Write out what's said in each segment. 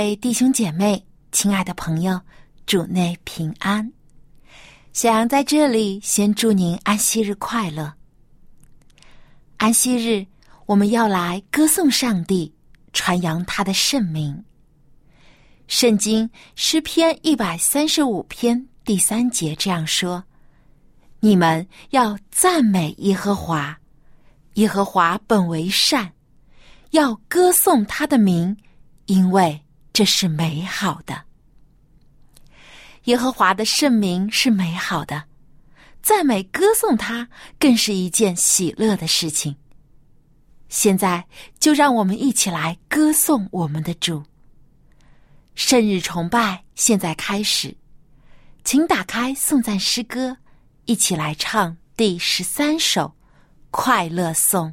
位弟兄姐妹，亲爱的朋友，主内平安。小杨在这里先祝您安息日快乐。安息日，我们要来歌颂上帝，传扬他的圣名。圣经诗篇一百三十五篇第三节这样说：“你们要赞美耶和华，耶和华本为善，要歌颂他的名。”因为这是美好的，耶和华的圣名是美好的，赞美歌颂他更是一件喜乐的事情。现在就让我们一起来歌颂我们的主。圣日崇拜现在开始，请打开颂赞诗歌，一起来唱第十三首《快乐颂》。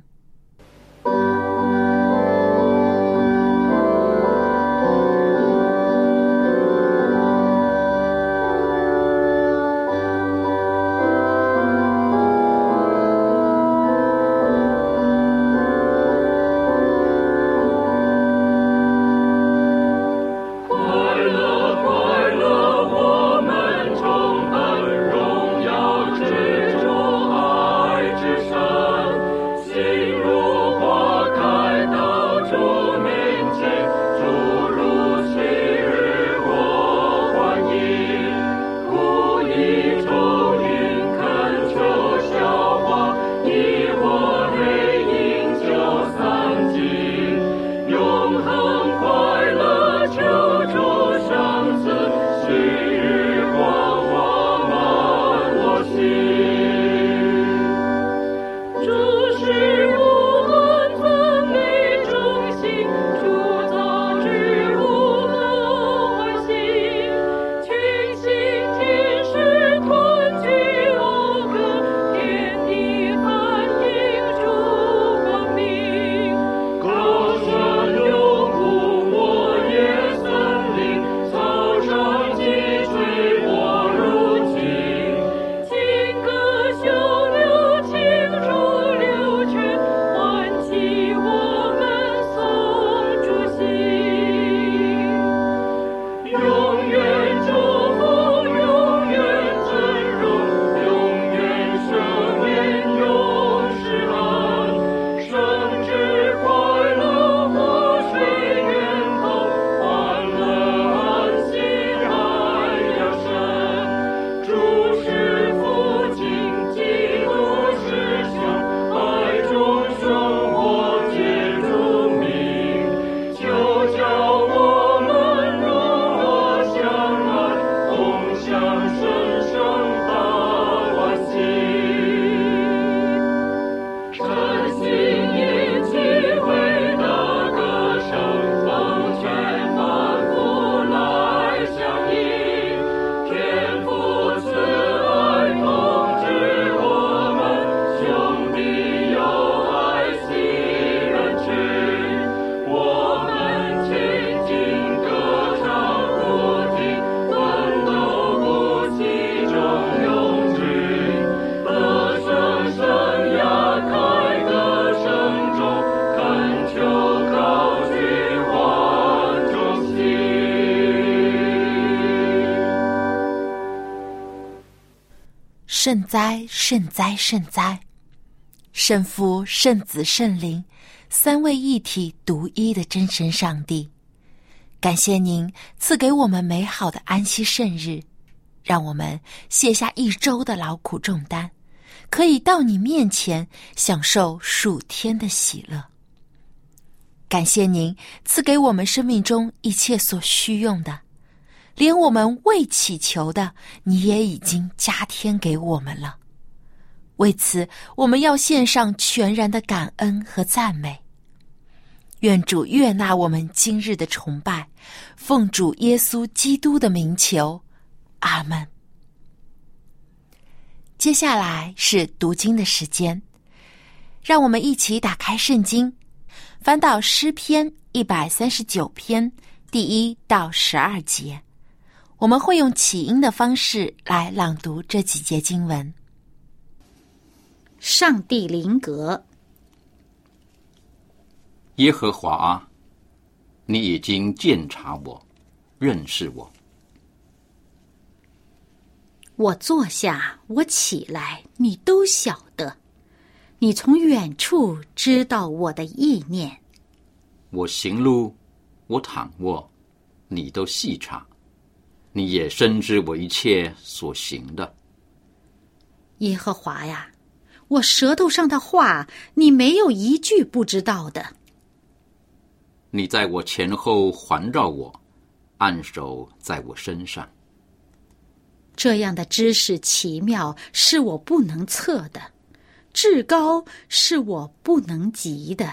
圣哉，圣哉，圣哉！圣父、圣子、圣灵，三位一体、独一的真神上帝，感谢您赐给我们美好的安息圣日，让我们卸下一周的劳苦重担，可以到你面前享受数天的喜乐。感谢您赐给我们生命中一切所需用的。连我们未祈求的，你也已经加添给我们了。为此，我们要献上全然的感恩和赞美。愿主悦纳我们今日的崇拜，奉主耶稣基督的名求，阿门。接下来是读经的时间，让我们一起打开圣经，翻到诗篇一百三十九篇第一到十二节。我们会用起音的方式来朗读这几节经文。上帝灵格，耶和华啊，你已经鉴察我，认识我。我坐下，我起来，你都晓得。你从远处知道我的意念。我行路，我躺卧，你都细察。你也深知我一切所行的。耶和华呀，我舌头上的话，你没有一句不知道的。你在我前后环绕我，按手在我身上。这样的知识奇妙，是我不能测的；至高，是我不能及的。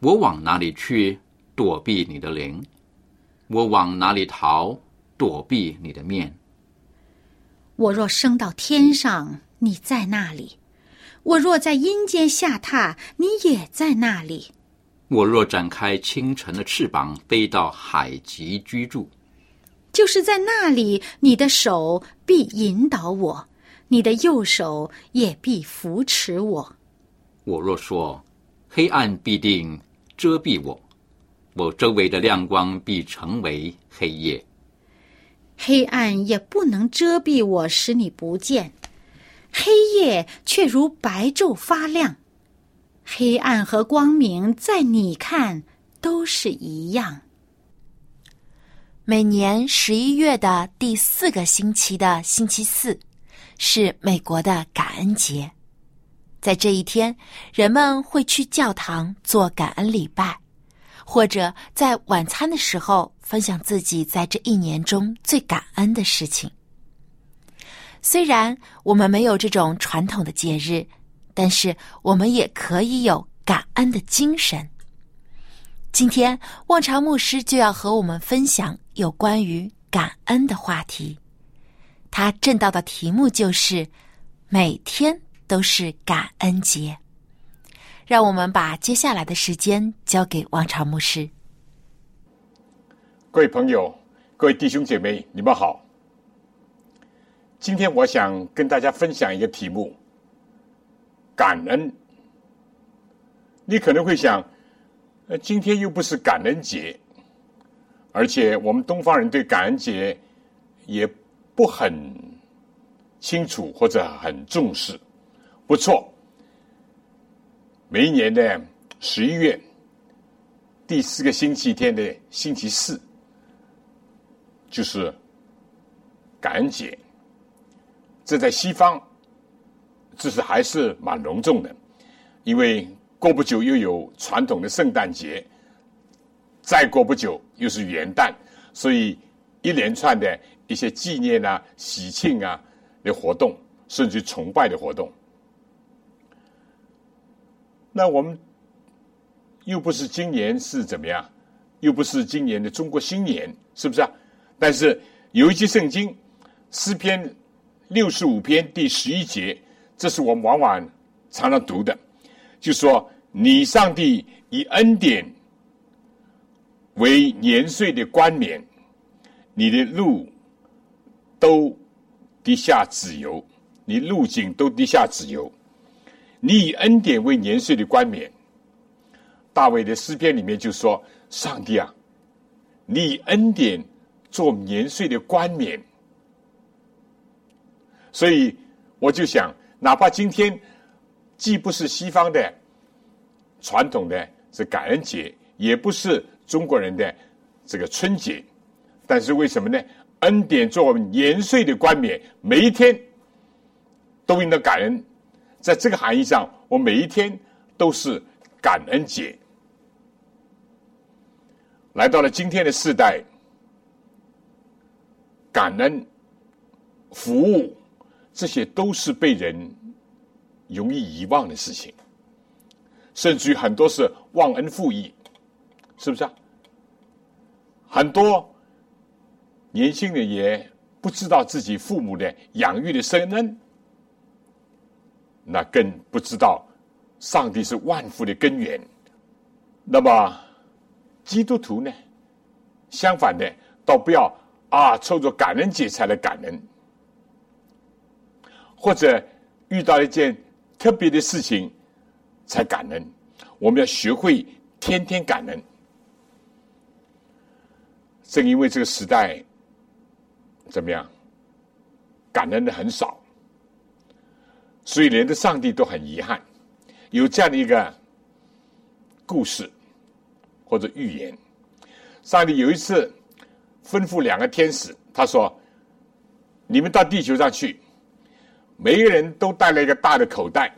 我往哪里去躲避你的灵？我往哪里逃躲避你的面？我若升到天上，你在那里；我若在阴间下榻，你也在那里。我若展开清晨的翅膀，飞到海极居住。就是在那里，你的手必引导我，你的右手也必扶持我。我若说黑暗必定遮蔽我，我周围的亮光必成为黑夜。黑暗也不能遮蔽我，使你不见；黑夜却如白昼发亮。黑暗和光明在你看都是一样。每年十一月的第四个星期的星期四，是美国的感恩节。在这一天，人们会去教堂做感恩礼拜，或者在晚餐的时候分享自己在这一年中最感恩的事情。虽然我们没有这种传统的节日，但是我们也可以有感恩的精神。今天，望潮牧师就要和我们分享有关于感恩的话题。他正道的题目就是“每天都是感恩节”。让我们把接下来的时间交给王朝牧师。各位朋友，各位弟兄姐妹，你们好。今天我想跟大家分享一个题目：感恩。你可能会想。呃今天又不是感恩节，而且我们东方人对感恩节也不很清楚或者很重视。不错，每一年的十一月第四个星期天的星期四，就是感恩节。这在西方，这是还是蛮隆重的，因为。过不久又有传统的圣诞节，再过不久又是元旦，所以一连串的一些纪念啊、喜庆啊的活动，甚至崇拜的活动。那我们又不是今年是怎么样？又不是今年的中国新年，是不是啊？但是有一句圣经诗篇六十五篇第十一节，这是我们往往常常读的。就说你上帝以恩典为年岁的冠冕，你的路都滴下子油，你路径都滴下子油。你以恩典为年岁的冠冕。大卫的诗篇里面就说：“上帝啊，你以恩典做年岁的冠冕。”所以我就想，哪怕今天。既不是西方的传统的这感恩节，也不是中国人的这个春节，但是为什么呢？恩典做我们年岁的冠冕，每一天都应当感恩。在这个含义上，我每一天都是感恩节。来到了今天的世代，感恩、服务，这些都是被人。容易遗忘的事情，甚至于很多是忘恩负义，是不是啊？很多年轻人也不知道自己父母的养育的深恩，那更不知道上帝是万福的根源。那么基督徒呢？相反的，倒不要啊，凑着感恩节才来感恩，或者遇到一件特别的事情才感恩。我们要学会天天感恩。正因为这个时代怎么样，感恩的很少，所以连的上帝都很遗憾。有这样的一个故事或者预言。上帝有一次吩咐两个天使，他说：“你们到地球上去，每一个人都带了一个大的口袋。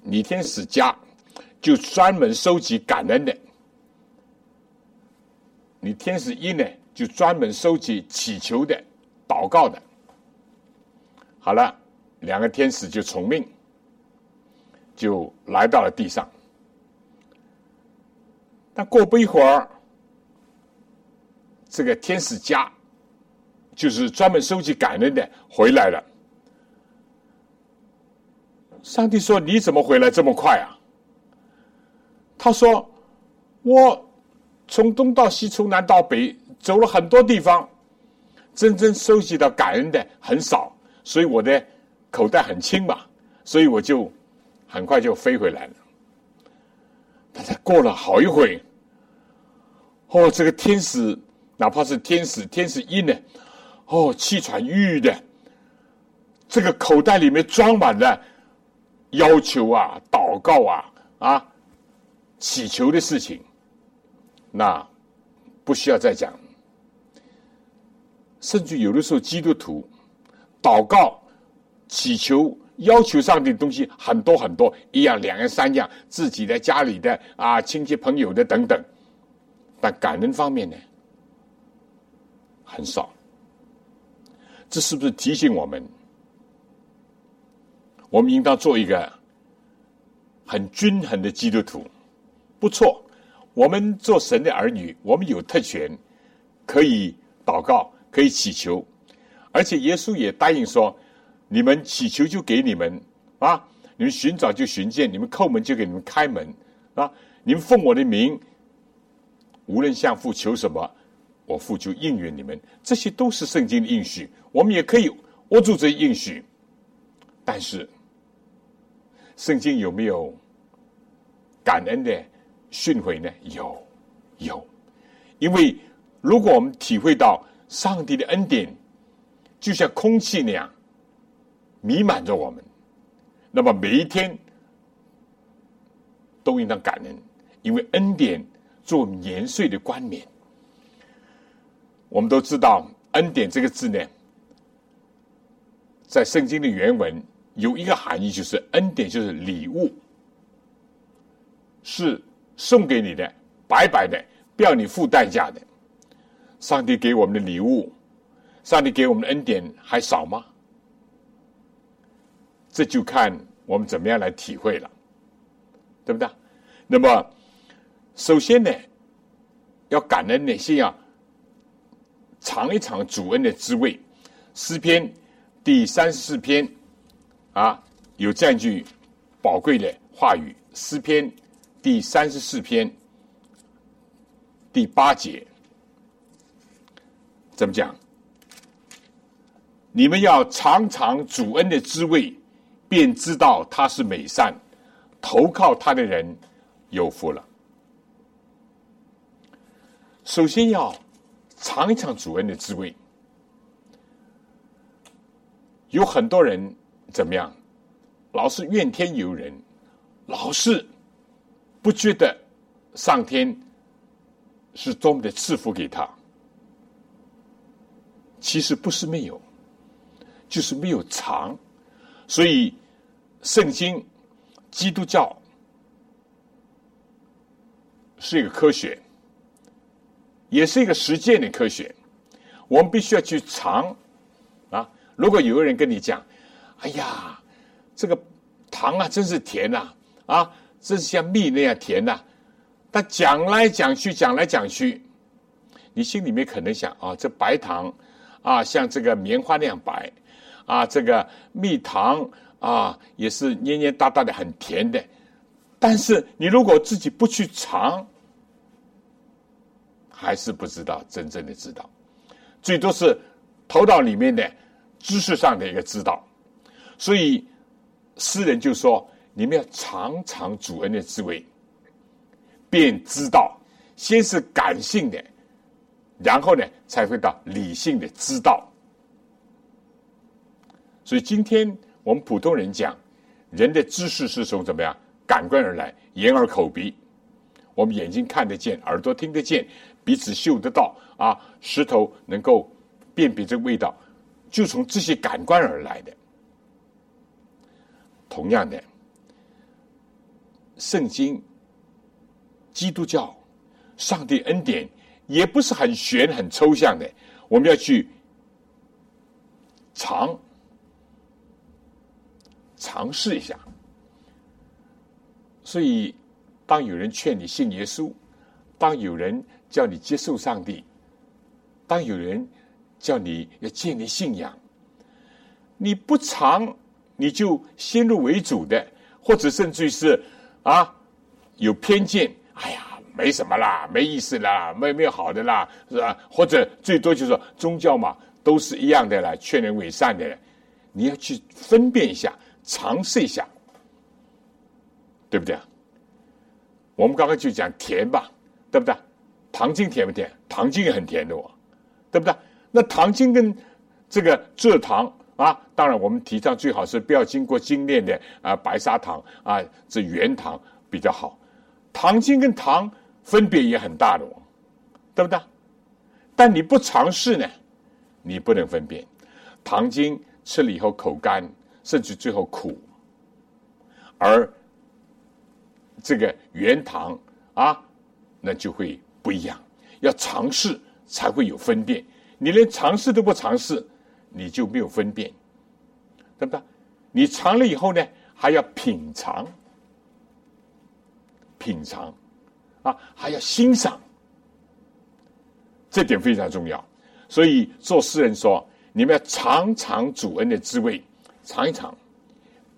你天使家就专门收集感恩的，你天使一呢就专门收集祈求的、祷告的。好了，两个天使就从命，就来到了地上。”但过不一会儿，这个天使家就是专门收集感恩的回来了。上帝说：“你怎么回来这么快啊？”他说：“我从东到西，从南到北，走了很多地方，真正收集到感恩的很少，所以我的口袋很轻嘛，所以我就很快就飞回来了。”但是过了好一会哦，这个天使，哪怕是天使，天使一呢，哦，气喘吁吁的，这个口袋里面装满了要求啊、祷告啊、啊祈求的事情，那不需要再讲。甚至有的时候，基督徒祷告、祈求。要求上帝的东西很多很多，一样、两样、三样，自己的、家里的啊，亲戚朋友的等等，但感恩方面呢，很少。这是不是提醒我们，我们应当做一个很均衡的基督徒？不错，我们做神的儿女，我们有特权，可以祷告，可以祈求，而且耶稣也答应说。你们祈求就给你们啊！你们寻找就寻见，你们叩门就给你们开门啊！你们奉我的名，无论向父求什么，我父就应允你们。这些都是圣经的应许，我们也可以握住这应许。但是，圣经有没有感恩的训诲呢？有，有。因为如果我们体会到上帝的恩典，就像空气那样。弥漫着我们，那么每一天都应当感恩，因为恩典做年岁的冠冕。我们都知道“恩典”这个字呢，在圣经的原文有一个含义，就是恩典就是礼物，是送给你的，白白的，不要你付代价的。上帝给我们的礼物，上帝给我们的恩典还少吗？这就看我们怎么样来体会了，对不对？那么，首先呢，要感恩呢，先要尝一尝主恩的滋味。诗篇第三十四篇啊，有这样一句宝贵的话语：诗篇第三十四篇第八节，怎么讲？你们要尝尝主恩的滋味。便知道他是美善，投靠他的人有福了。首先要尝一尝主恩的滋味。有很多人怎么样，老是怨天尤人，老是不觉得上天是多么的赐福给他。其实不是没有，就是没有尝，所以。圣经，基督教是一个科学，也是一个实践的科学。我们必须要去尝啊！如果有个人跟你讲：“哎呀，这个糖啊，真是甜呐，啊，真是像蜜那样甜呐。但讲来讲去，讲来讲去，你心里面可能想啊，这白糖啊，像这个棉花那样白，啊，这个蜜糖啊，也是黏黏哒哒的，很甜的。但是你如果自己不去尝，还是不知道真正的知道，最多是头脑里面的知识上的一个知道。所以诗人就说：“你们要尝尝主恩的滋味，便知道。先是感性的，然后呢，才会到理性的知道。所以今天我们普通人讲，人的知识是从怎么样？感官而来，眼耳口鼻，我们眼睛看得见，耳朵听得见，鼻子嗅得到，啊，舌头能够辨别这个味道，就从这些感官而来的。”同样的，圣经、基督教、上帝恩典也不是很玄、很抽象的，我们要去尝、尝试一下。所以，当有人劝你信耶稣，当有人叫你接受上帝，当有人叫你要建立信仰，你不尝。你就先入为主的，或者甚至于是啊有偏见，哎呀，没什么啦，没意思啦，没没有好的啦，是吧？或者最多就是说宗教嘛，都是一样的啦，劝人为善的，你要去分辨一下，尝试一下，对不对啊？我们刚刚就讲甜吧，对不对？糖精甜不甜？糖精也很甜的哦，对不对？那糖精跟这个蔗糖。啊，当然，我们提倡最好是不要经过精炼的啊，白砂糖啊，这原糖比较好。糖精跟糖分别也很大的哦，对不对？但你不尝试呢，你不能分辨。糖精吃了以后口干，甚至最后苦，而这个原糖啊，那就会不一样。要尝试才会有分辨，你连尝试都不尝试。你就没有分辨，对不对？你尝了以后呢，还要品尝，品尝，啊，还要欣赏，这点非常重要。所以做诗人说：“你们要尝尝主恩的滋味，尝一尝，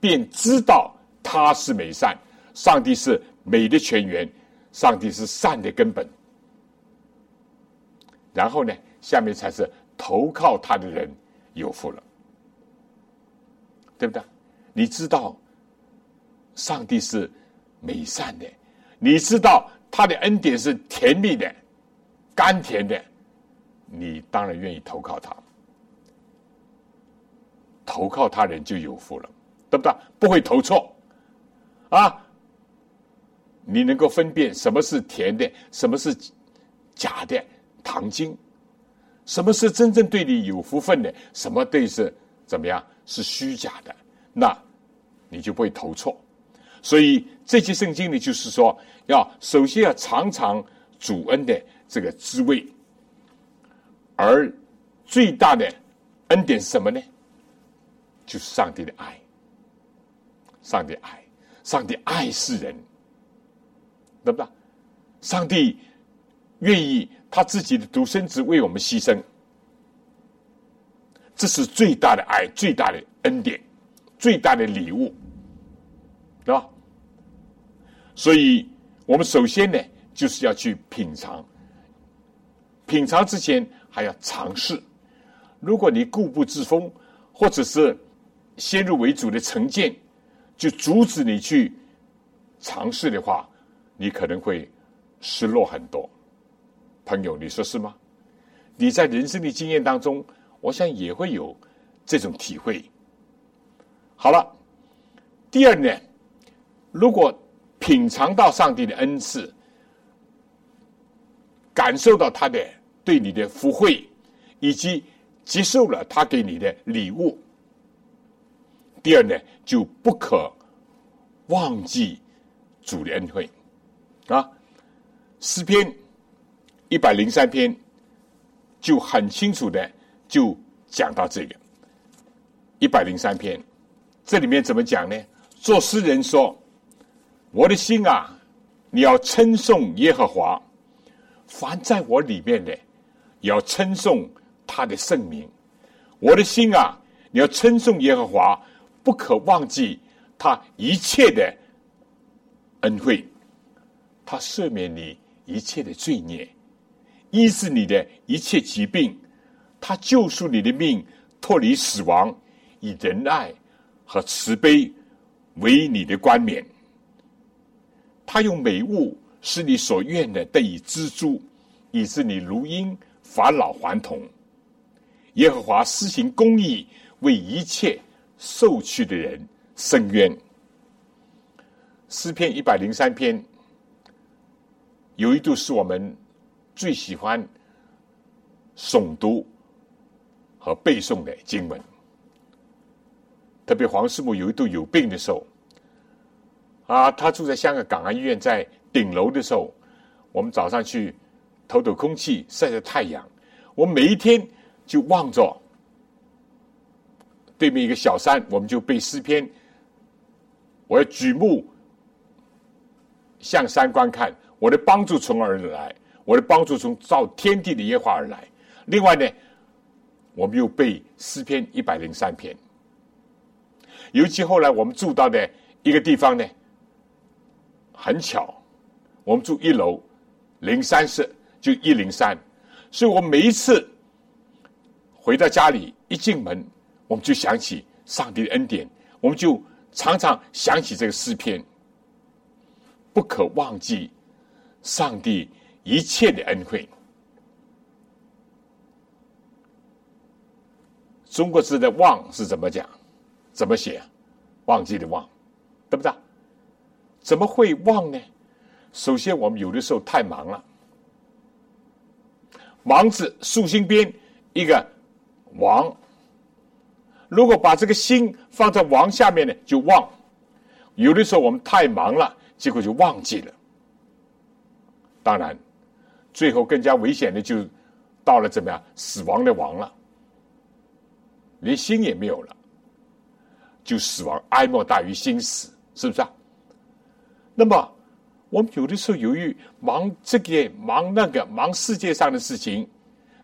便知道他是美善，上帝是美的泉源，上帝是善的根本。”然后呢，下面才是投靠他的人。有福了，对不对？你知道，上帝是美善的，你知道他的恩典是甜蜜的、甘甜的，你当然愿意投靠他。投靠他人就有福了，对不对？不会投错啊！你能够分辨什么是甜的，什么是假的糖精。什么是真正对你有福分的？什么对是怎么样是虚假的？那你就不会投错。所以这些圣经里就是说，要首先要尝尝主恩的这个滋味。而最大的恩典是什么呢？就是上帝的爱。上帝爱，上帝爱世人，对不对？上帝愿意。他自己的独生子为我们牺牲，这是最大的爱，最大的恩典，最大的礼物，对吧？所以，我们首先呢，就是要去品尝。品尝之前还要尝试。如果你固步自封，或者是先入为主的成见，就阻止你去尝试的话，你可能会失落很多。朋友，你说是吗？你在人生的经验当中，我想也会有这种体会。好了，第二呢，如果品尝到上帝的恩赐，感受到他的对你的福惠，以及接受了他给你的礼物，第二呢，就不可忘记主的恩惠啊，诗篇。一百零三篇就很清楚的就讲到这个一百零三篇这里面怎么讲呢？作诗人说：“我的心啊，你要称颂耶和华，凡在我里面的，要称颂他的圣名。我的心啊，你要称颂耶和华，不可忘记他一切的恩惠，他赦免你一切的罪孽，医治你的一切疾病，他救赎你的命，脱离死亡，以仁爱和慈悲。”为你的冠冕，他用美物使你所愿的得以知足，以致你如婴返老还童。耶和华施行公义，为一切受屈的人伸冤。诗篇一百零三篇，有一度是我们最喜欢诵读和背诵的经文。特别黄师母有一度有病的时候，啊，他住在香港港安医院，在顶楼的时候，我们早上去透透空气，晒晒太阳。我每一天就望着对面一个小山，我们就背诗篇。我要举目向山观看，我的帮助从哪而来？我的帮助从造天地的耶和华而来。另外呢，我们又背诗篇一百零三篇。尤其后来我们住到的一个地方呢，很巧，我们住一楼零三室，就一零三，所以我每一次回到家里一进门，我们就想起上帝的恩典，我们就常常想起这个诗篇，不可忘记上帝一切的恩惠。中国字的“忘”是怎么讲？怎么写？忘记的忘，对不对？怎么会忘呢？首先，我们有的时候太忙了。忙字竖心边一个王，如果把这个心放在王下面呢，就忘。有的时候我们太忙了，结果就忘记了。当然，最后更加危险的就到了怎么样？死亡的亡了，连心也没有了。就死亡，哀莫大于心死，是不是啊？那么，我们有的时候由于忙这个忙那个忙世界上的事情，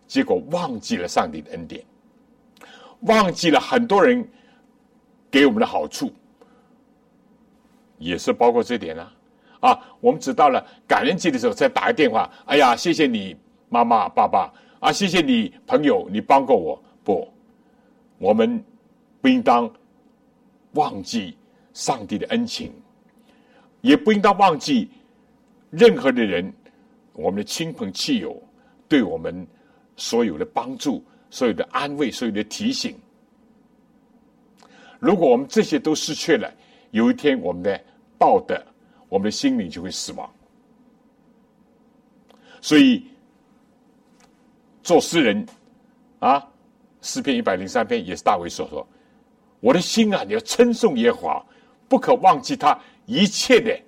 结果忘记了上帝的恩典，忘记了很多人给我们的好处，也是包括这点啊。啊，我们只到了感恩节的时候再打个电话，哎呀，谢谢你妈妈爸爸啊，谢谢你朋友，你帮过我。不，我们不应当。忘记上帝的恩情，也不应当忘记任何的人，我们的亲朋戚友对我们所有的帮助、所有的安慰、所有的提醒。如果我们这些都失去了，有一天我们的道德、我们的心灵就会死亡。所以，做诗人啊，诗篇一百零三篇也是大卫所说。我的心啊，你要称颂耶和华，不可忘记他一切的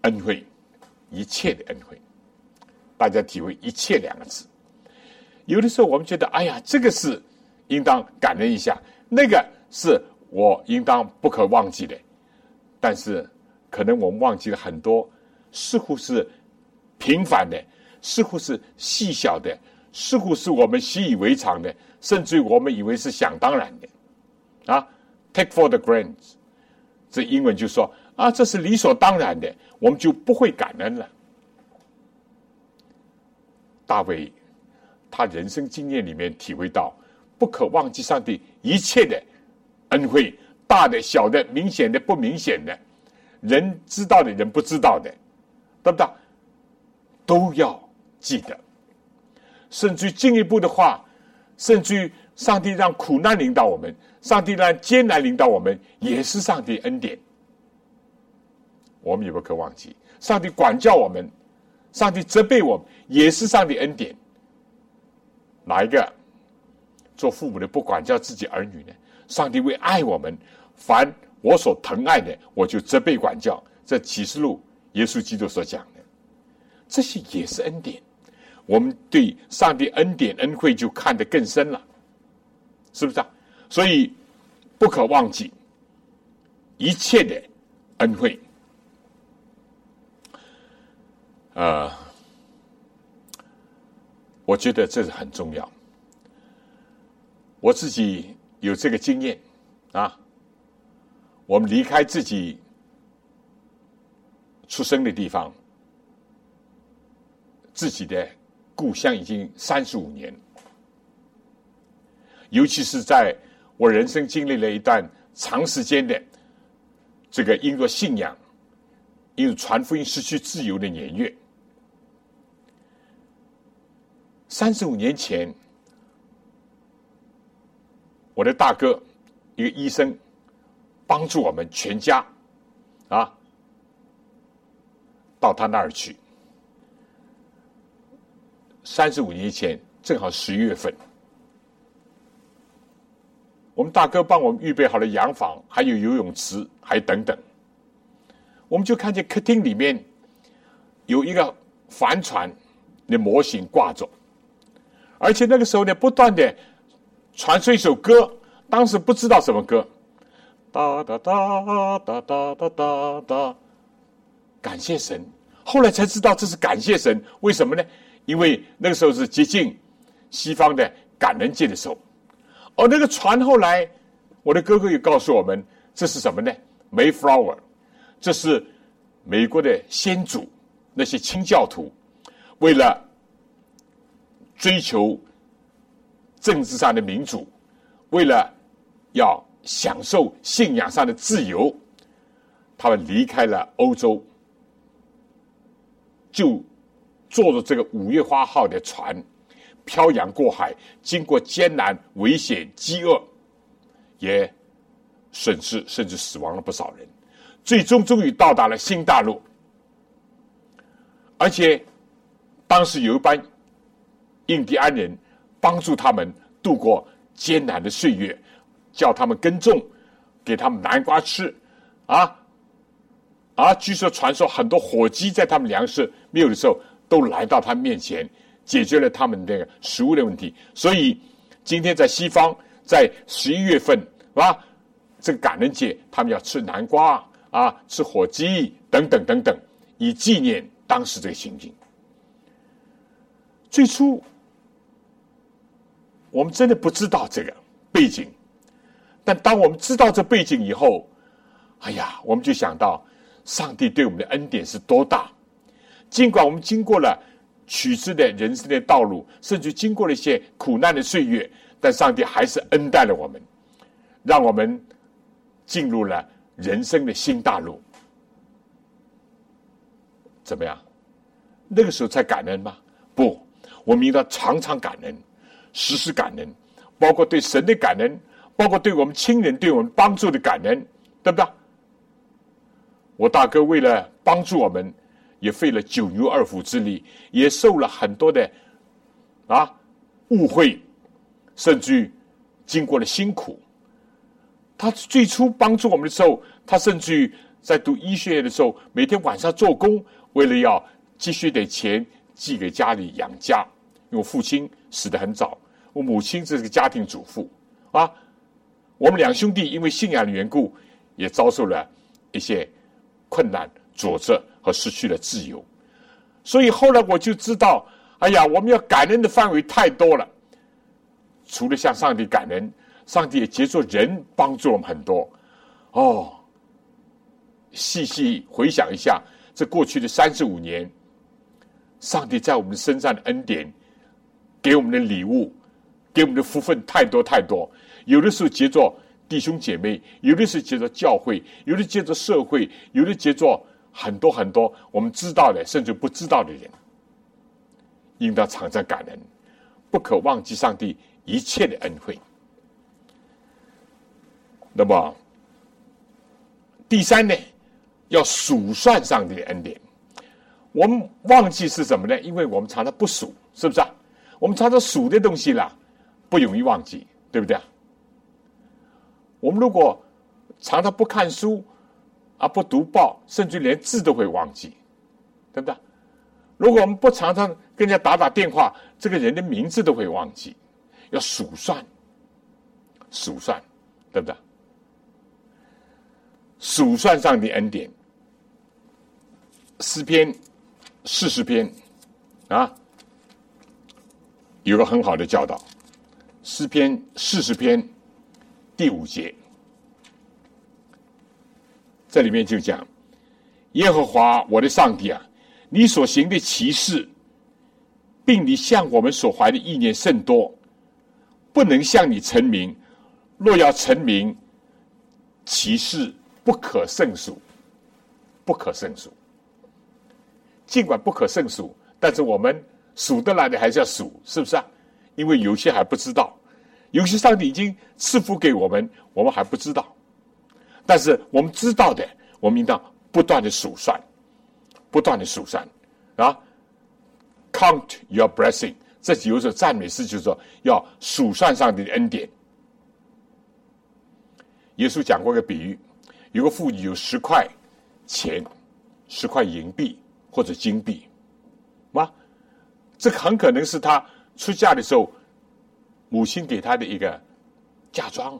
恩惠，一切的恩惠。大家体会“一切”两个字。有的时候我们觉得，哎呀，这个是应当感恩一下，那个是我应当不可忘记的。但是，可能我们忘记了很多，似乎是平凡的，似乎是细小的，似乎是我们习以为常的。甚至于我们以为是想当然的，啊，take for the granted，这英文就说啊，这是理所当然的，我们就不会感恩了。大卫他人生经验里面体会到，不可忘记上帝一切的恩惠，大的、小的、明显的、不明显的，人知道的人不知道的，对不对？都要记得。甚至进一步的话。甚至于，上帝让苦难领导我们，上帝让艰难领导我们，也是上帝恩典。我们也不可忘记，上帝管教我们，上帝责备我们，也是上帝恩典。哪一个做父母的不管教自己儿女呢？上帝为爱我们，凡我所疼爱的，我就责备管教。这启示录耶稣基督所讲的，这些也是恩典。我们对上帝恩典恩惠就看得更深了，是不是啊？所以不可忘记一切的恩惠。呃，我觉得这是很重要。我自己有这个经验啊，我们离开自己出生的地方，自己的故乡已经三十五年，尤其是在我人生经历了一段长时间的这个因为信仰、因为传福音失去自由的年月。三十五年前，我的大哥一个医生帮助我们全家啊到他那儿去。三十五年前，正好十一月份，我们大哥帮我们预备好了洋房，还有游泳池，还等等。我们就看见客厅里面有一个帆船的模型挂着。而且那个时候呢，不断的传出一首歌，当时不知道什么歌，哒哒哒哒哒哒哒哒，感谢神。后来才知道这是感谢神，为什么呢？因为那个时候是接近西方的感恩节的时候。而那个船后来，我的哥哥也告诉我们，这是什么呢？Mayflower，这是美国的先祖那些清教徒为了。追求政治上的民主，为了要享受信仰上的自由，他们离开了欧洲，就坐着这个五月花号的船，漂洋过海，经过艰难、危险、饥饿，也损失甚至死亡了不少人，最终终于到达了新大陆，而且当时有一班。印第安人帮助他们度过艰难的岁月，叫他们耕种，给他们南瓜吃，啊，啊！据说传说很多火鸡在他们粮食没有的时候，都来到他们面前，解决了他们那个食物的问题。所以今天在西方，在十一月份，是吧？这个感恩节，他们要吃南瓜啊，吃火鸡等等等等，以纪念当时这个情景。最初。我们真的不知道这个背景，但当我们知道这背景以后，哎呀，我们就想到上帝对我们的恩典是多大。尽管我们经过了曲折的人生的道路，甚至经过了一些苦难的岁月，但上帝还是恩待了我们，让我们进入了人生的新大陆。怎么样？那个时候才感恩吗？不，我们应该常常感恩。时时感恩，包括对神的感恩，包括对我们亲人对我们帮助的感恩，对不对？我大哥为了帮助我们，也费了九牛二虎之力，也受了很多的啊误会，甚至于经过了辛苦。他最初帮助我们的时候，他甚至于在读医学院的时候，每天晚上做工，为了要积蓄点钱寄给家里养家。因为我父亲死得很早，我母亲这是个家庭主妇啊。我们两兄弟因为信仰的缘故，也遭受了一些困难、挫折和失去了自由。所以后来我就知道，哎呀，我们要感恩的范围太多了。除了向上帝感恩，上帝也借助人帮助我们很多。哦，细细回想一下，这过去的三十五年，上帝在我们身上的恩典。给我们的礼物，给我们的福分太多太多。有的时候结作弟兄姐妹，有的是结作教会，有的结作社会，有的结作很多很多我们知道的，甚至不知道的人，应当常常感恩，不可忘记上帝一切的恩惠。那么第三呢，要数算上帝的恩典。我们忘记是什么呢？因为我们常常不数，是不是啊？我们常常数的东西啦，不容易忘记，对不对？我们如果常常不看书，啊，不读报，甚至连字都会忘记，对不对？如果我们不常常跟人家打打电话，这个人的名字都会忘记。要数算，数算，对不对？数算上的恩典。诗篇四十篇啊，有个很好的教导。诗篇四十篇第五节，这里面就讲：耶和华我的上帝啊，你所行的奇事，并你向我们所怀的意念甚多，不能向你成名。若要成名，其事不可胜数，不可胜数。尽管不可胜数，但是我们数得来的还是要数，是不是啊？因为有些还不知道，有些上帝已经赐福给我们，我们还不知道。但是我们知道的，我们应当不断的数算，不断的数算啊！Count your blessing，这有时候赞美诗就是说要数算上帝的恩典。耶稣讲过一个比喻，有个妇女有十块钱，十块银币或者金币，吗？这很可能是他出嫁的时候，母亲给他的一个嫁妆，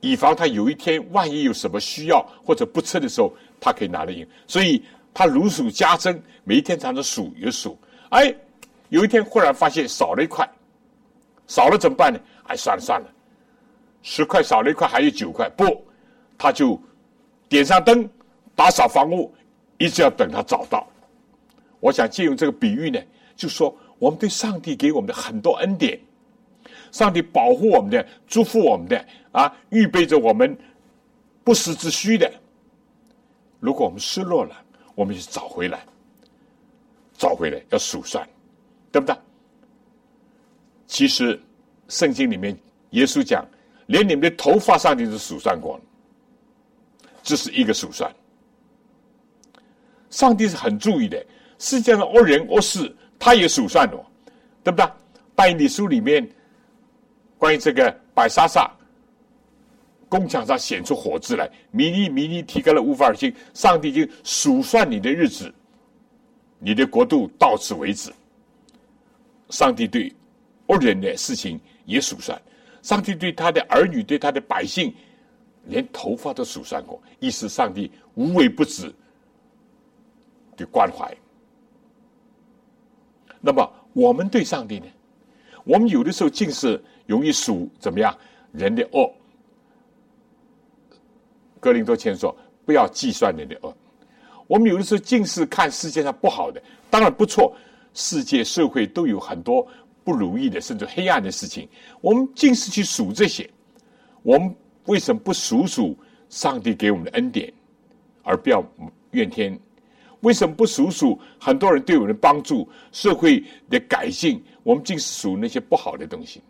以防他有一天万一有什么需要或者不测的时候，他可以拿来用。所以他如数家珍，每一天常常数有数。哎，有一天忽然发现少了一块，少了怎么办呢？哎，算了算了。十块少了一块，还有九块，不，他就点上灯，打扫房屋，一直要等他找到。我想借用这个比喻呢，就说我们对上帝给我们的很多恩典，上帝保护我们的、祝福我们的啊，预备着我们不时之需的。如果我们失落了，我们就找回来，找回来要数算，对不对？其实圣经里面耶稣讲。连你们的头发上帝都数算过了，这是一个数算。上帝是很注意的，世界上恶人恶事，他也数算了，对不对？拜你书里面关于这个白莎莎宫墙上显出火字来，迷尼迷尼提高了无法而行，上帝就数算你的日子，你的国度到此为止。上帝对恶人的事情也数算。上帝对他的儿女、对他的百姓，连头发都数算过，意思上帝无微不至的关怀。那么我们对上帝呢？我们有的时候竟是容易数怎么样人的恶。格林多前说：“不要计算人的恶。”我们有的时候竟是看世界上不好的，当然不错，世界社会都有很多。不如意的，甚至黑暗的事情，我们竟是去数这些。我们为什么不数数上帝给我们的恩典，而不要怨天？为什么不数数很多人对我们的帮助、社会的改进？我们尽是数那些不好的东西，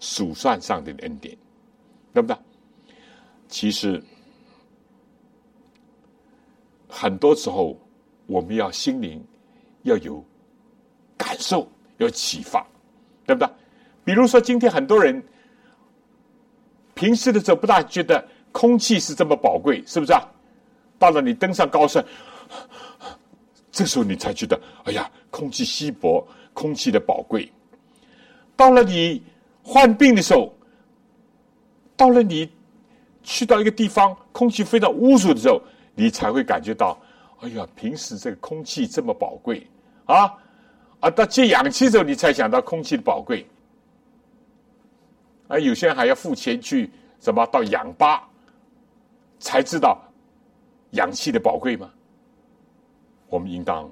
数算上帝的恩典，对不对？其实很多时候，我们要心灵要有。感受要启发，对不对？比如说，今天很多人平时的时候不大觉得空气是这么宝贵，是不是啊？到了你登上高山，这时候你才觉得，哎呀，空气稀薄，空气的宝贵。到了你患病的时候，到了你去到一个地方，空气非常污浊的时候，你才会感觉到，哎呀，平时这个空气这么宝贵啊！啊，到接氧气的时候，你才想到空气的宝贵。而有些人还要付钱去什么到氧吧，才知道氧气的宝贵吗？我们应当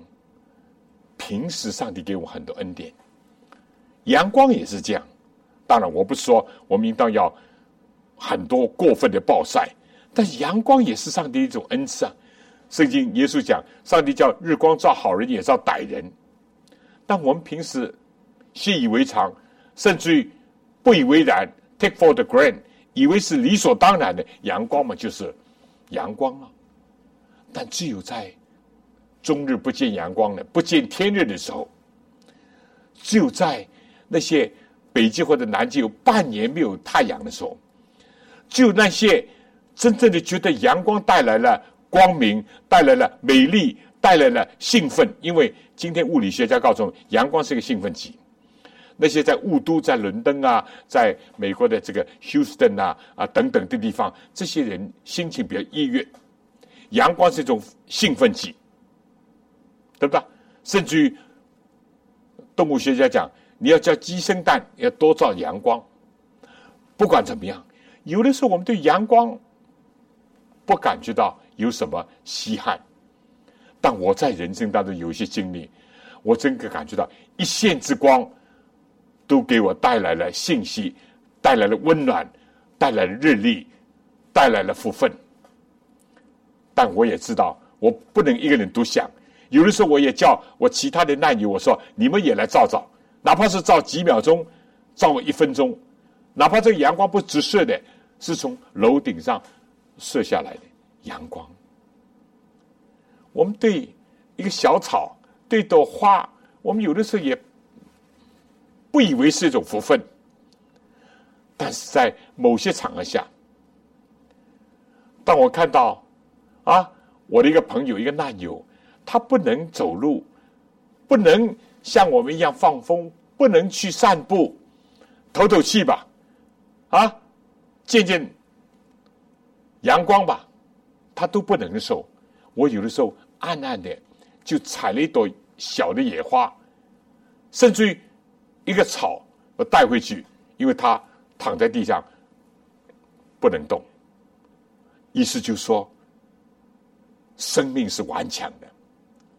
平时上帝给我很多恩典，阳光也是这样。当然，我不是说我们应当要很多过分的暴晒，但是阳光也是上帝一种恩赐啊。圣经耶稣讲，上帝叫日光照好人，也照歹人。但我们平时习以为常，甚至于不以为然，take for the grant，以为是理所当然的阳光嘛，就是阳光啊。但只有在终日不见阳光的、不见天日的时候，只有在那些北极或者南极有半年没有太阳的时候，只有那些真正的觉得阳光带来了光明，带来了美丽。带来了兴奋，因为今天物理学家告诉我们，阳光是个兴奋剂。那些在雾都、在伦敦啊，在美国的这个休斯顿啊啊等等的地方，这些人心情比较抑郁。阳光是一种兴奋剂，对不对？甚至于动物学家讲，你要叫鸡生蛋，要多照阳光。不管怎么样，有的时候我们对阳光不感觉到有什么稀罕，但我在人生当中有一些经历，我真的感觉到一线之光都给我带来了信息，带来了温暖，带来了日历，带来了福分。但我也知道，我不能一个人独享。有的时候，我也叫我其他的难友，我说：“你们也来照照，哪怕是照几秒钟，照我一分钟，哪怕这个阳光不直射的，是从楼顶上射下来的阳光。”我们对一个小草、对朵花，我们有的时候也不以为是一种福分，但是在某些场合下，当我看到。啊，我的一个朋友，一个难友，他不能走路，不能像我们一样放风，不能去散步，透透气吧，啊，见见阳光吧，他都不能受。我有的时候暗暗的就采了一朵小的野花，甚至于一个草，我带回去，因为他躺在地上不能动，意思就是说。生命是顽强的，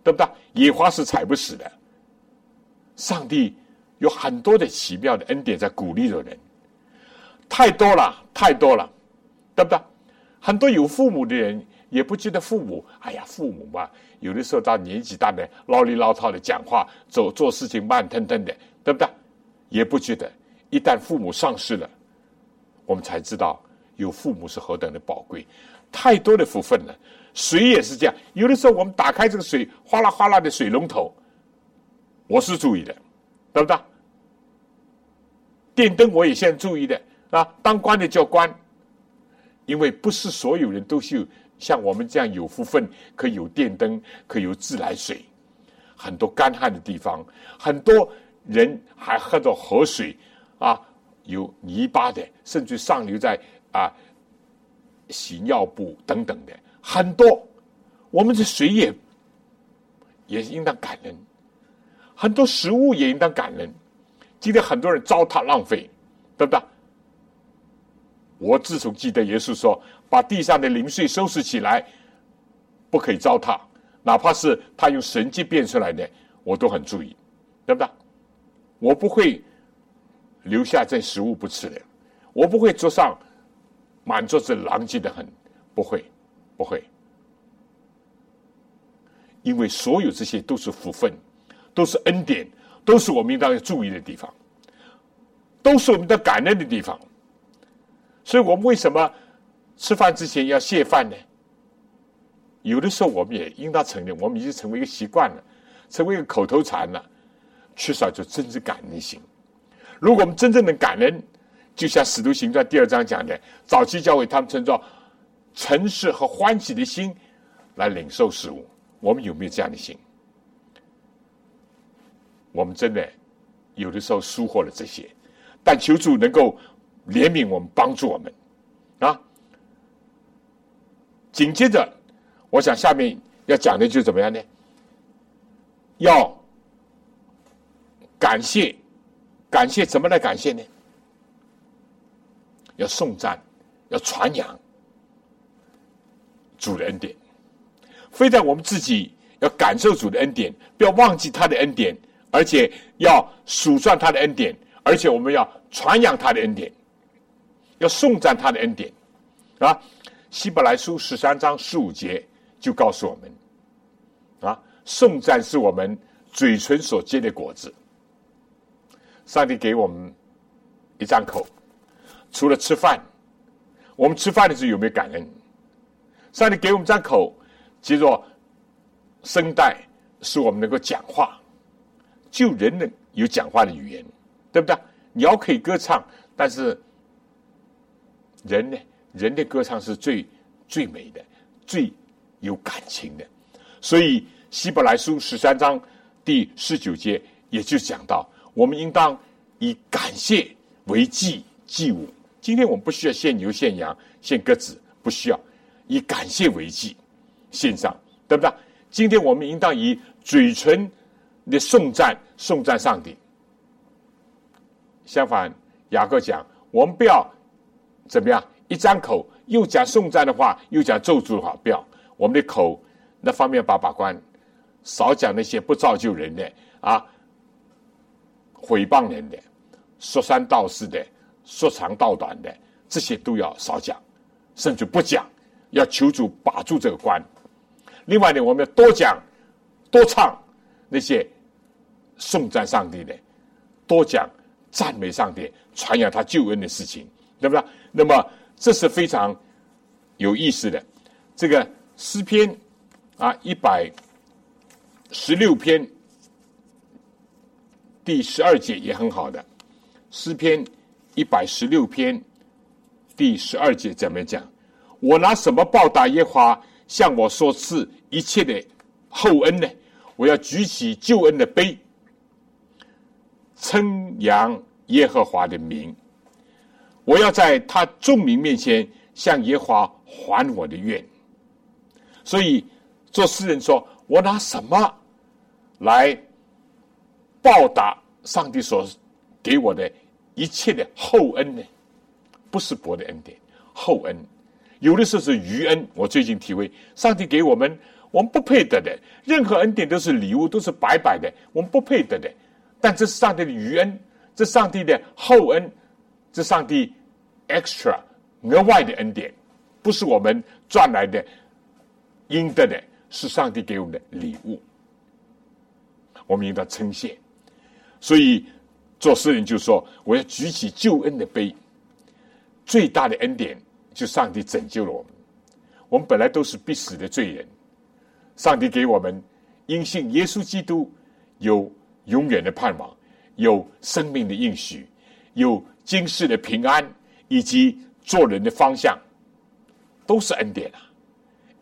对不对？野花是踩不死的。上帝有很多的奇妙的恩典在鼓励着人，太多了，太多了，对不对？很多有父母的人也不觉得父母，哎呀，父母嘛，有的时候到年纪大的唠里唠叨的讲话，走做事情慢腾腾的，对不对？也不觉得，一旦父母丧失了，我们才知道有父母是何等的宝贵，太多的福分了。水也是这样，有的时候我们打开这个水，哗啦哗啦的水龙头，我是注意的，对不对？电灯我也先注意的啊，当关的叫关，因为不是所有人都是像我们这样有福分，可以有电灯，可以有自来水。很多干旱的地方，很多人还喝着河水啊，有泥巴的，甚至上流在啊洗尿布等等的。很多，我们的水也也应当感恩，很多食物也应当感恩。今天很多人糟蹋浪费，对不对？我自从记得耶稣说，把地上的零碎收拾起来，不可以糟蹋，哪怕是他用神迹变出来的，我都很注意，对不对？我不会留下这食物不吃的，我不会桌上满桌子狼藉的很，不会。不会，因为所有这些都是福分，都是恩典，都是我们应当要注意的地方，都是我们的感恩的地方。所以我们为什么吃饭之前要谢饭呢？有的时候我们也应当承认，我们已经成为一个习惯了，成为一个口头禅了，缺少就真正感恩心。如果我们真正的感恩，就像《使徒行传》第二章讲的，早期教会他们称作。诚实和欢喜的心来领受事物，我们有没有这样的心？我们真的有的时候疏忽了这些，但求主能够怜悯我们，帮助我们啊！紧接着，我想下面要讲的就怎么样呢？要感谢，感谢怎么来感谢呢？要颂赞，要传扬。主的恩典，非但我们自己要感受主的恩典，不要忘记他的恩典，而且要数算他的恩典，而且我们要传扬他的恩典，要颂赞他的恩典，啊！希伯来书十三章十五节就告诉我们，啊，颂赞是我们嘴唇所结的果子。上帝给我们一张口，除了吃饭，我们吃饭的时候有没有感恩？上帝给我们张口，接着声带，使我们能够讲话。就人能有讲话的语言，对不对？鸟可以歌唱，但是人呢？人的歌唱是最最美的，最有感情的。所以希伯来书十三章第十九节也就讲到，我们应当以感谢为祭祭物。今天我们不需要献牛、献羊、献鸽子，不需要以感谢为祭献上，对不对？今天我们应当以嘴唇的颂赞颂赞上帝。相反，雅各讲，我们不要怎么样，一张口又讲颂赞的话，又讲咒诅的话，不要。我们的口那方面把把关，少讲那些不造就人的啊，毁谤人的、说三道四的、说长道短的，这些都要少讲，甚至不讲。要求主把住这个关。另外呢，我们要多讲、多唱那些颂赞上帝的，多讲。赞美上帝，传扬他救恩的事情，对不对？那么这是非常有意思的。这个诗篇啊，一百十六篇第十二节也很好的。诗篇一百十六篇第十二节怎么讲？我拿什么报答耶华向我所赐一切的厚恩呢？我要举起救恩的杯。称扬耶和华的名，我要在他众民面前向耶和华还我的愿。所以做诗人说：“我拿什么来报答上帝所给我的一切的厚恩呢？不是薄的恩典，厚恩有的时候是余恩。我最近体会，上帝给我们，我们不配得的，任何恩典都是礼物，都是白白的，我们不配得的。”但这是上帝的余恩，这上帝的厚恩，这上帝 extra 额外的恩典，不是我们赚来的应得的，是上帝给我们的礼物。我们应当称谢。所以做诗人就说：“我要举起救恩的杯。最大的恩典就上帝拯救了我们。我们本来都是必死的罪人，上帝给我们因信耶稣基督有。”永远的盼望，有生命的应许，有今世的平安，以及做人的方向，都是恩典啊！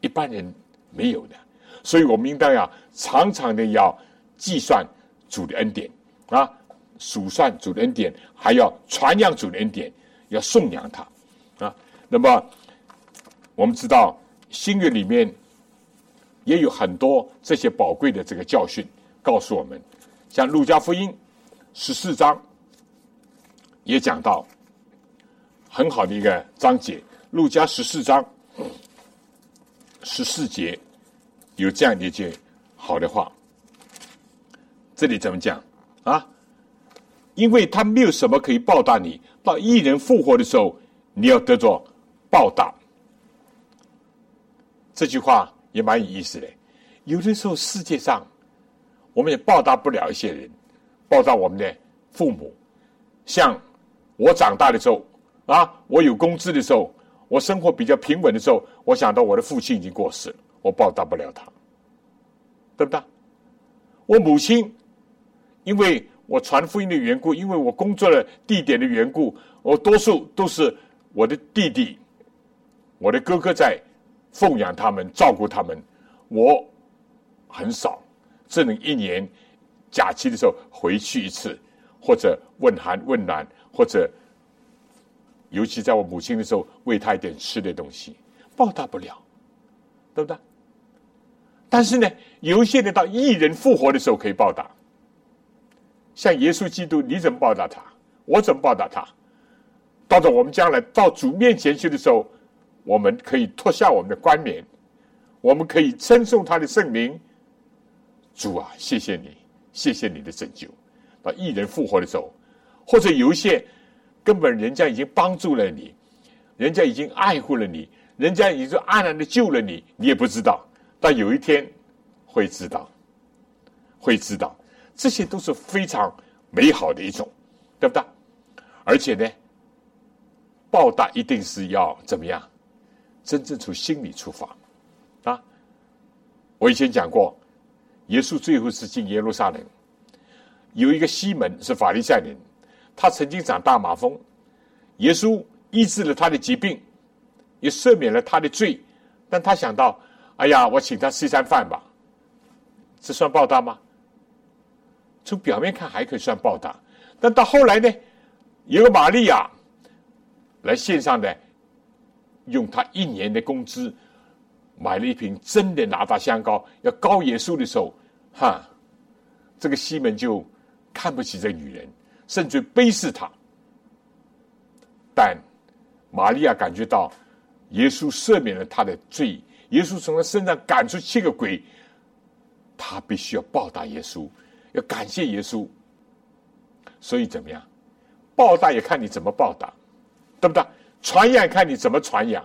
一般人没有的，所以我们应当要常常的要计算主的恩典啊，数算主的恩典，还要传扬主的恩典，要颂扬他啊。那么我们知道新约里面也有很多这些宝贵的这个教训，告诉我们。像《路加福音》十四章也讲到很好的一个章节，《路加十四章十四节有这样的一句好的话，这里怎么讲啊？因为他没有什么可以报答你，到一人复活的时候，你要得着报答。这句话也蛮有意思的。有的时候世界上。我们也报答不了一些人，报答我们的父母。像我长大的时候啊，我有工资的时候，我生活比较平稳的时候，我想到我的父亲已经过世了，我报答不了他，对不对？我母亲，因为我传福音的缘故，因为我工作的地点的缘故，我多数都是我的弟弟、我的哥哥在奉养他们、照顾他们，我很少。只能一年假期的时候回去一次，或者问寒问暖，或者尤其在我母亲的时候喂她一点吃的东西，报答不了，对不对？但是呢，有一些人到一人复活的时候可以报答，像耶稣基督，你怎么报答他？我怎么报答他？到了我们将来到主面前去的时候，我们可以脱下我们的冠冕，我们可以称颂他的圣名。主啊，谢谢你，谢谢你的拯救。把艺人复活的时候，或者有一些根本人家已经帮助了你，人家已经爱护了你，人家已经安然的救了你，你也不知道。但有一天会知道，会知道，这些都是非常美好的一种，对不对？而且呢，报答一定是要怎么样？真正从心里出发啊！我以前讲过。耶稣最后是进耶路撒冷，有一个西门是法利赛人，他曾经长大马蜂，耶稣医治了他的疾病，也赦免了他的罪，但他想到，哎呀，我请他吃一餐饭吧，这算报答吗？从表面看还可以算报答，但到后来呢，有个玛利亚来献上的，用他一年的工资买了一瓶真的拿大香膏，要膏耶稣的时候，哈，这个西门就看不起这女人，甚至鄙视她。但玛利亚感觉到耶稣赦免了她的罪，耶稣从她身上赶出七个鬼，她必须要报答耶稣，要感谢耶稣。所以怎么样？报答也看你怎么报答，对不对？传扬看你怎么传扬。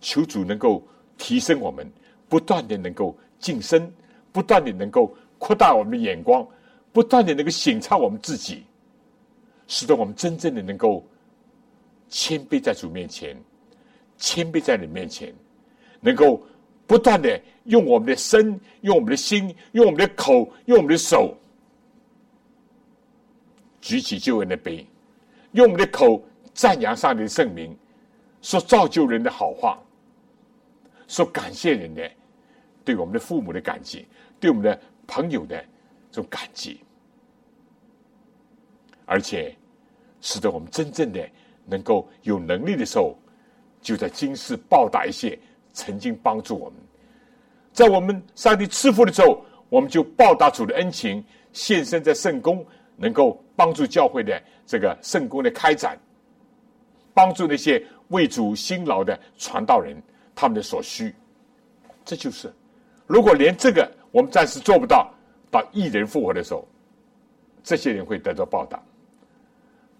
求主能够提升我们，不断的能够晋升，不断的能够扩大我们的眼光，不断的能够省察我们自己，使得我们真正的能够谦卑在主面前，谦卑在你面前，能够不断的用我们的身，用我们的心，用我们的口，用我们的手。举起救恩的杯，用我们的口赞扬上帝的圣名，说造就人的好话，说感谢人的，对我们的父母的感激，对我们的朋友的这种感激，而且使得我们真正的能够有能力的时候，就在今世报答一些曾经帮助我们，在我们上帝赐福的时候，我们就报答主的恩情，献身在圣宫。能够帮助教会的这个圣宫的开展，帮助那些为主辛劳的传道人他们的所需，这就是。如果连这个我们暂时做不到，到一人复活的时候，这些人会得到报答。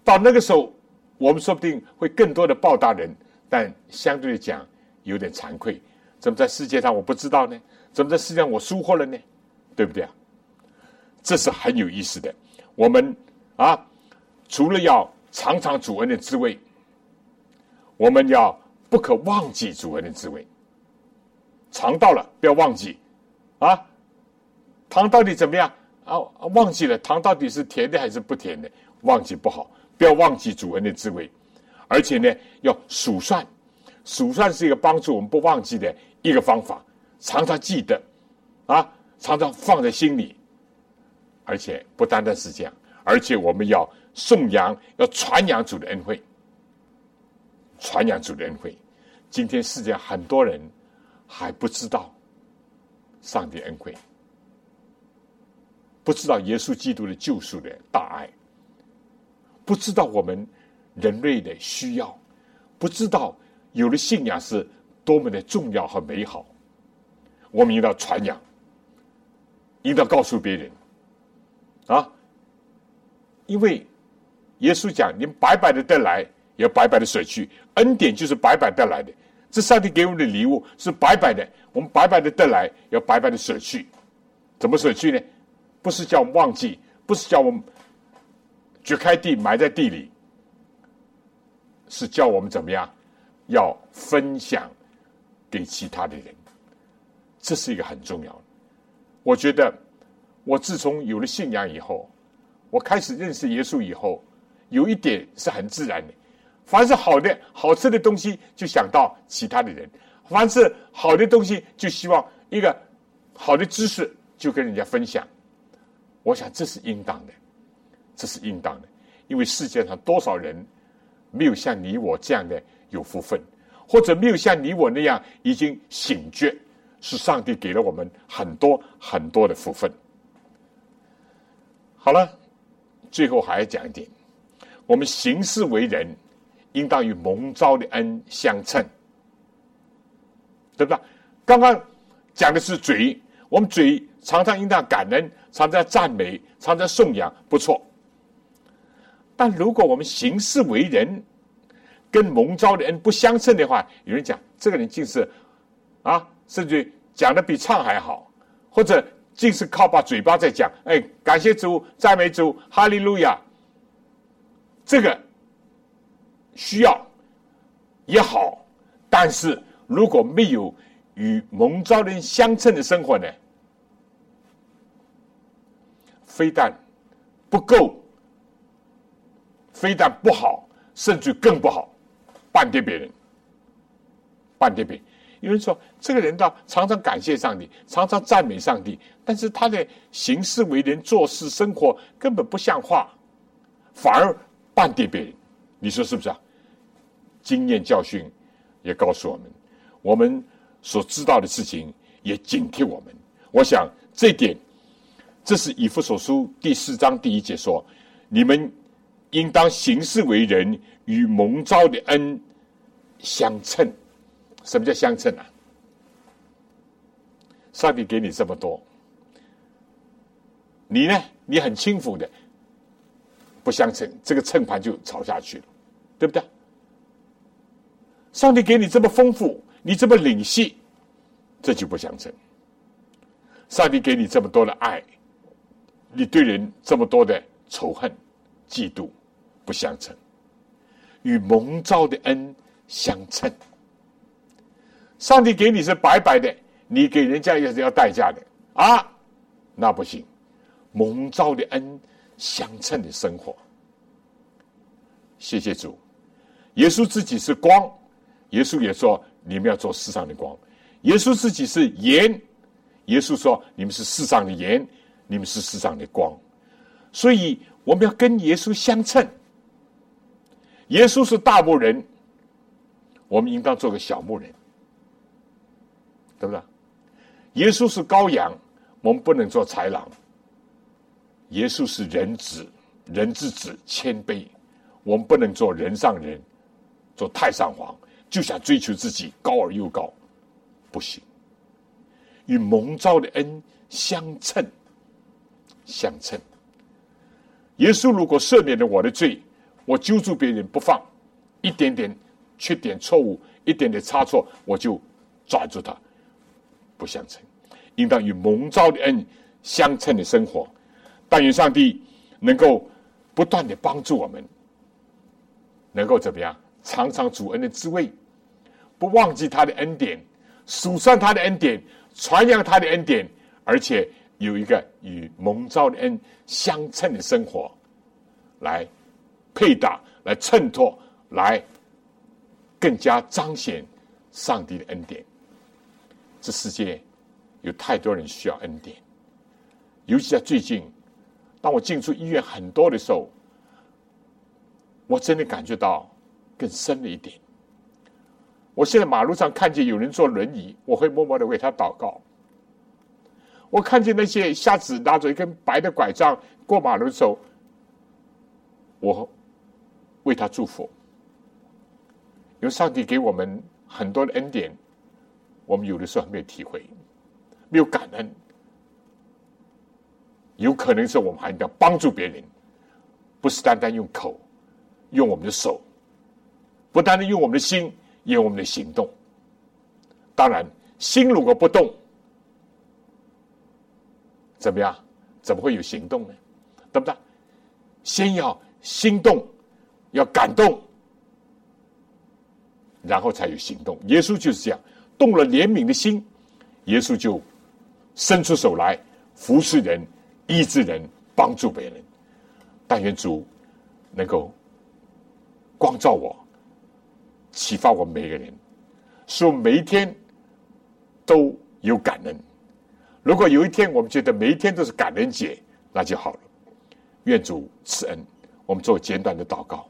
到那个时候，我们说不定会更多的报答人，但相对的讲有点惭愧。怎么在世界上我不知道呢？怎么在世界上我疏忽了呢？对不对啊？这是很有意思的。我们啊，除了要尝尝主恩的滋味，我们要不可忘记主恩的滋味。尝到了，不要忘记啊！糖到底怎么样啊？忘记了，糖到底是甜的还是不甜的？忘记不好，不要忘记主恩的滋味。而且呢，要数算，数算是一个帮助我们不忘记的一个方法，常常记得啊，常常放在心里。而且不单单是这样，而且我们要颂扬、要传扬主的恩惠，传扬主的恩惠。今天世界上很多人还不知道上帝恩惠，不知道耶稣基督的救赎的大爱，不知道我们人类的需要，不知道有了信仰是多么的重要和美好。我们应当传扬，应当告诉别人。啊，因为耶稣讲：“你白白的得来，要白白的舍去。恩典就是白白得来的，这上帝给我们的礼物是白白的，我们白白的得来，要白白的舍去。怎么舍去呢？不是叫我们忘记，不是叫我们掘开地埋在地里，是叫我们怎么样？要分享给其他的人。这是一个很重要的。我觉得。”我自从有了信仰以后，我开始认识耶稣以后，有一点是很自然的：凡是好的、好吃的东西，就想到其他的人；凡是好的东西，就希望一个好的知识就跟人家分享。我想这是应当的，这是应当的，因为世界上多少人没有像你我这样的有福分，或者没有像你我那样已经醒觉，是上帝给了我们很多很多的福分。好了，最后还要讲一点：我们行事为人，应当与蒙召的恩相称，对不对？刚刚讲的是嘴，我们嘴常常应当感恩，常常赞美，常常颂扬，不错。但如果我们行事为人跟蒙召的恩不相称的话，有人讲这个人竟是啊，甚至讲的比唱还好，或者。竟是靠把嘴巴在讲，哎，感谢主，赞美主，哈利路亚。这个需要也好，但是如果没有与蒙召人相称的生活呢，非但不够，非但不好，甚至更不好，半点别人，半点别人。有人说，这个人倒常常感谢上帝，常常赞美上帝，但是他的行事为人、做事生活根本不像话，反而半跌别人。你说是不是啊？经验教训也告诉我们，我们所知道的事情也警惕我们。我想这点，这是以弗所书第四章第一节说：“你们应当行事为人，与蒙召的恩相称。”什么叫相称啊？上帝给你这么多，你呢？你很轻浮的，不相称，这个秤盘就吵下去了，对不对？上帝给你这么丰富，你这么领细，这就不相称。上帝给你这么多的爱，你对人这么多的仇恨、嫉妒，不相称，与蒙召的恩相称。上帝给你是白白的，你给人家也是要代价的啊，那不行。蒙召的恩相称的生活，谢谢主。耶稣自己是光，耶稣也说你们要做世上的光。耶稣自己是盐，耶稣说你们是世上的盐，你们是世上的光。所以我们要跟耶稣相称。耶稣是大牧人，我们应当做个小牧人。对不对？耶稣是羔羊，我们不能做豺狼。耶稣是人子，人之子谦卑，我们不能做人上人，做太上皇，就想追求自己高而又高，不行。与蒙召的恩相称，相称。耶稣如果赦免了我的罪，我揪住别人不放，一点点缺点错误，一点点差错，我就抓住他。不相称，应当与蒙召的恩相称的生活。但愿上帝能够不断的帮助我们，能够怎么样？尝尝主恩的滋味，不忘记他的恩典，数算他的恩典，传扬他的恩典，而且有一个与蒙召的恩相称的生活，来配搭，来衬托，来更加彰显上帝的恩典。这世界有太多人需要恩典，尤其在最近，当我进出医院很多的时候，我真的感觉到更深了一点。我现在马路上看见有人坐轮椅，我会默默的为他祷告。我看见那些瞎子拿着一根白的拐杖过马路的时候，我为他祝福。因为上帝给我们很多的恩典。我们有的时候没有体会，没有感恩，有可能是我们还要帮助别人，不是单单用口，用我们的手，不单单用我们的心，用我们的行动。当然，心如果不动，怎么样？怎么会有行动呢？对不对？先要心动，要感动，然后才有行动。耶稣就是这样。动了怜悯的心，耶稣就伸出手来服侍人、医治人、帮助别人。但愿主能够光照我，启发我们每一个人，使我们每一天都有感恩。如果有一天我们觉得每一天都是感恩节，那就好了。愿主赐恩。我们做简短的祷告。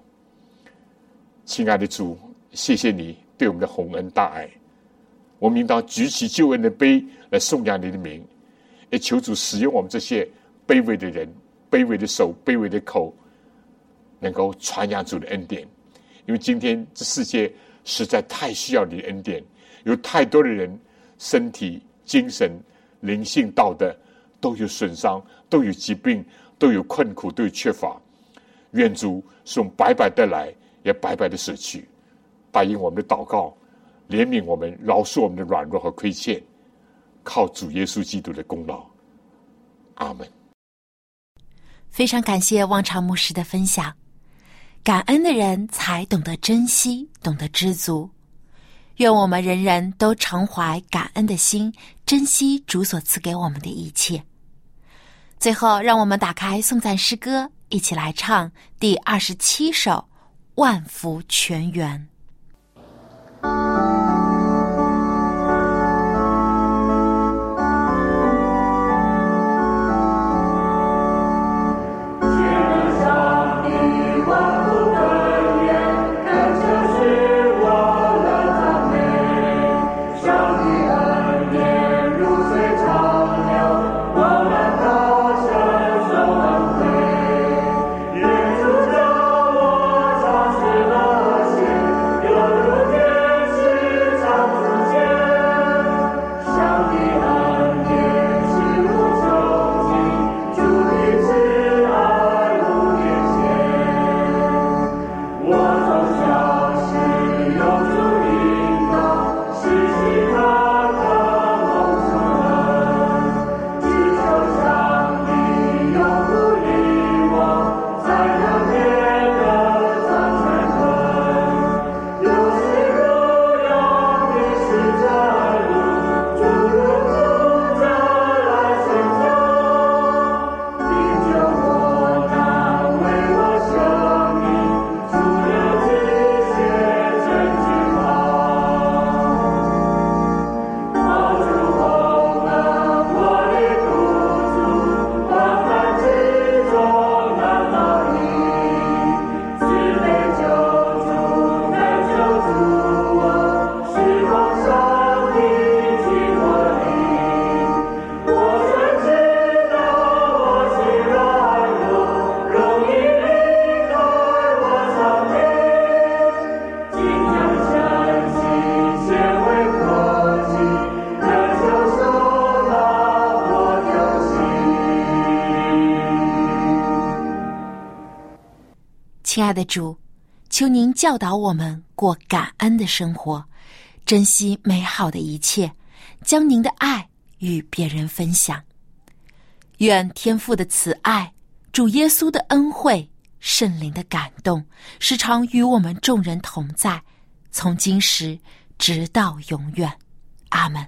亲爱的主，谢谢你对我们的洪恩大爱。我们应当举起救恩的杯来颂扬你的名，也求主使用我们这些卑微的人、卑微的手、卑微的口，能够传扬主的恩典。因为今天这世界实在太需要你的恩典，有太多的人身体、精神、灵性、道德都有损伤，都有疾病，都有困苦，都有缺乏。愿主是用白白的来，也白白的舍去，答应我们的祷告。怜悯我们，饶恕我们的软弱和亏欠，靠主耶稣基督的功劳。阿门。非常感谢望潮牧师的分享。感恩的人才懂得珍惜，懂得知足。愿我们人人都常怀感恩的心，珍惜主所赐给我们的一切。最后，让我们打开颂赞诗歌，一起来唱第二十七首《万福全圆》。亲爱的主，求您教导我们过感恩的生活，珍惜美好的一切，将您的爱与别人分享。愿天父的慈爱、主耶稣的恩惠、圣灵的感动，时常与我们众人同在，从今时直到永远。阿门。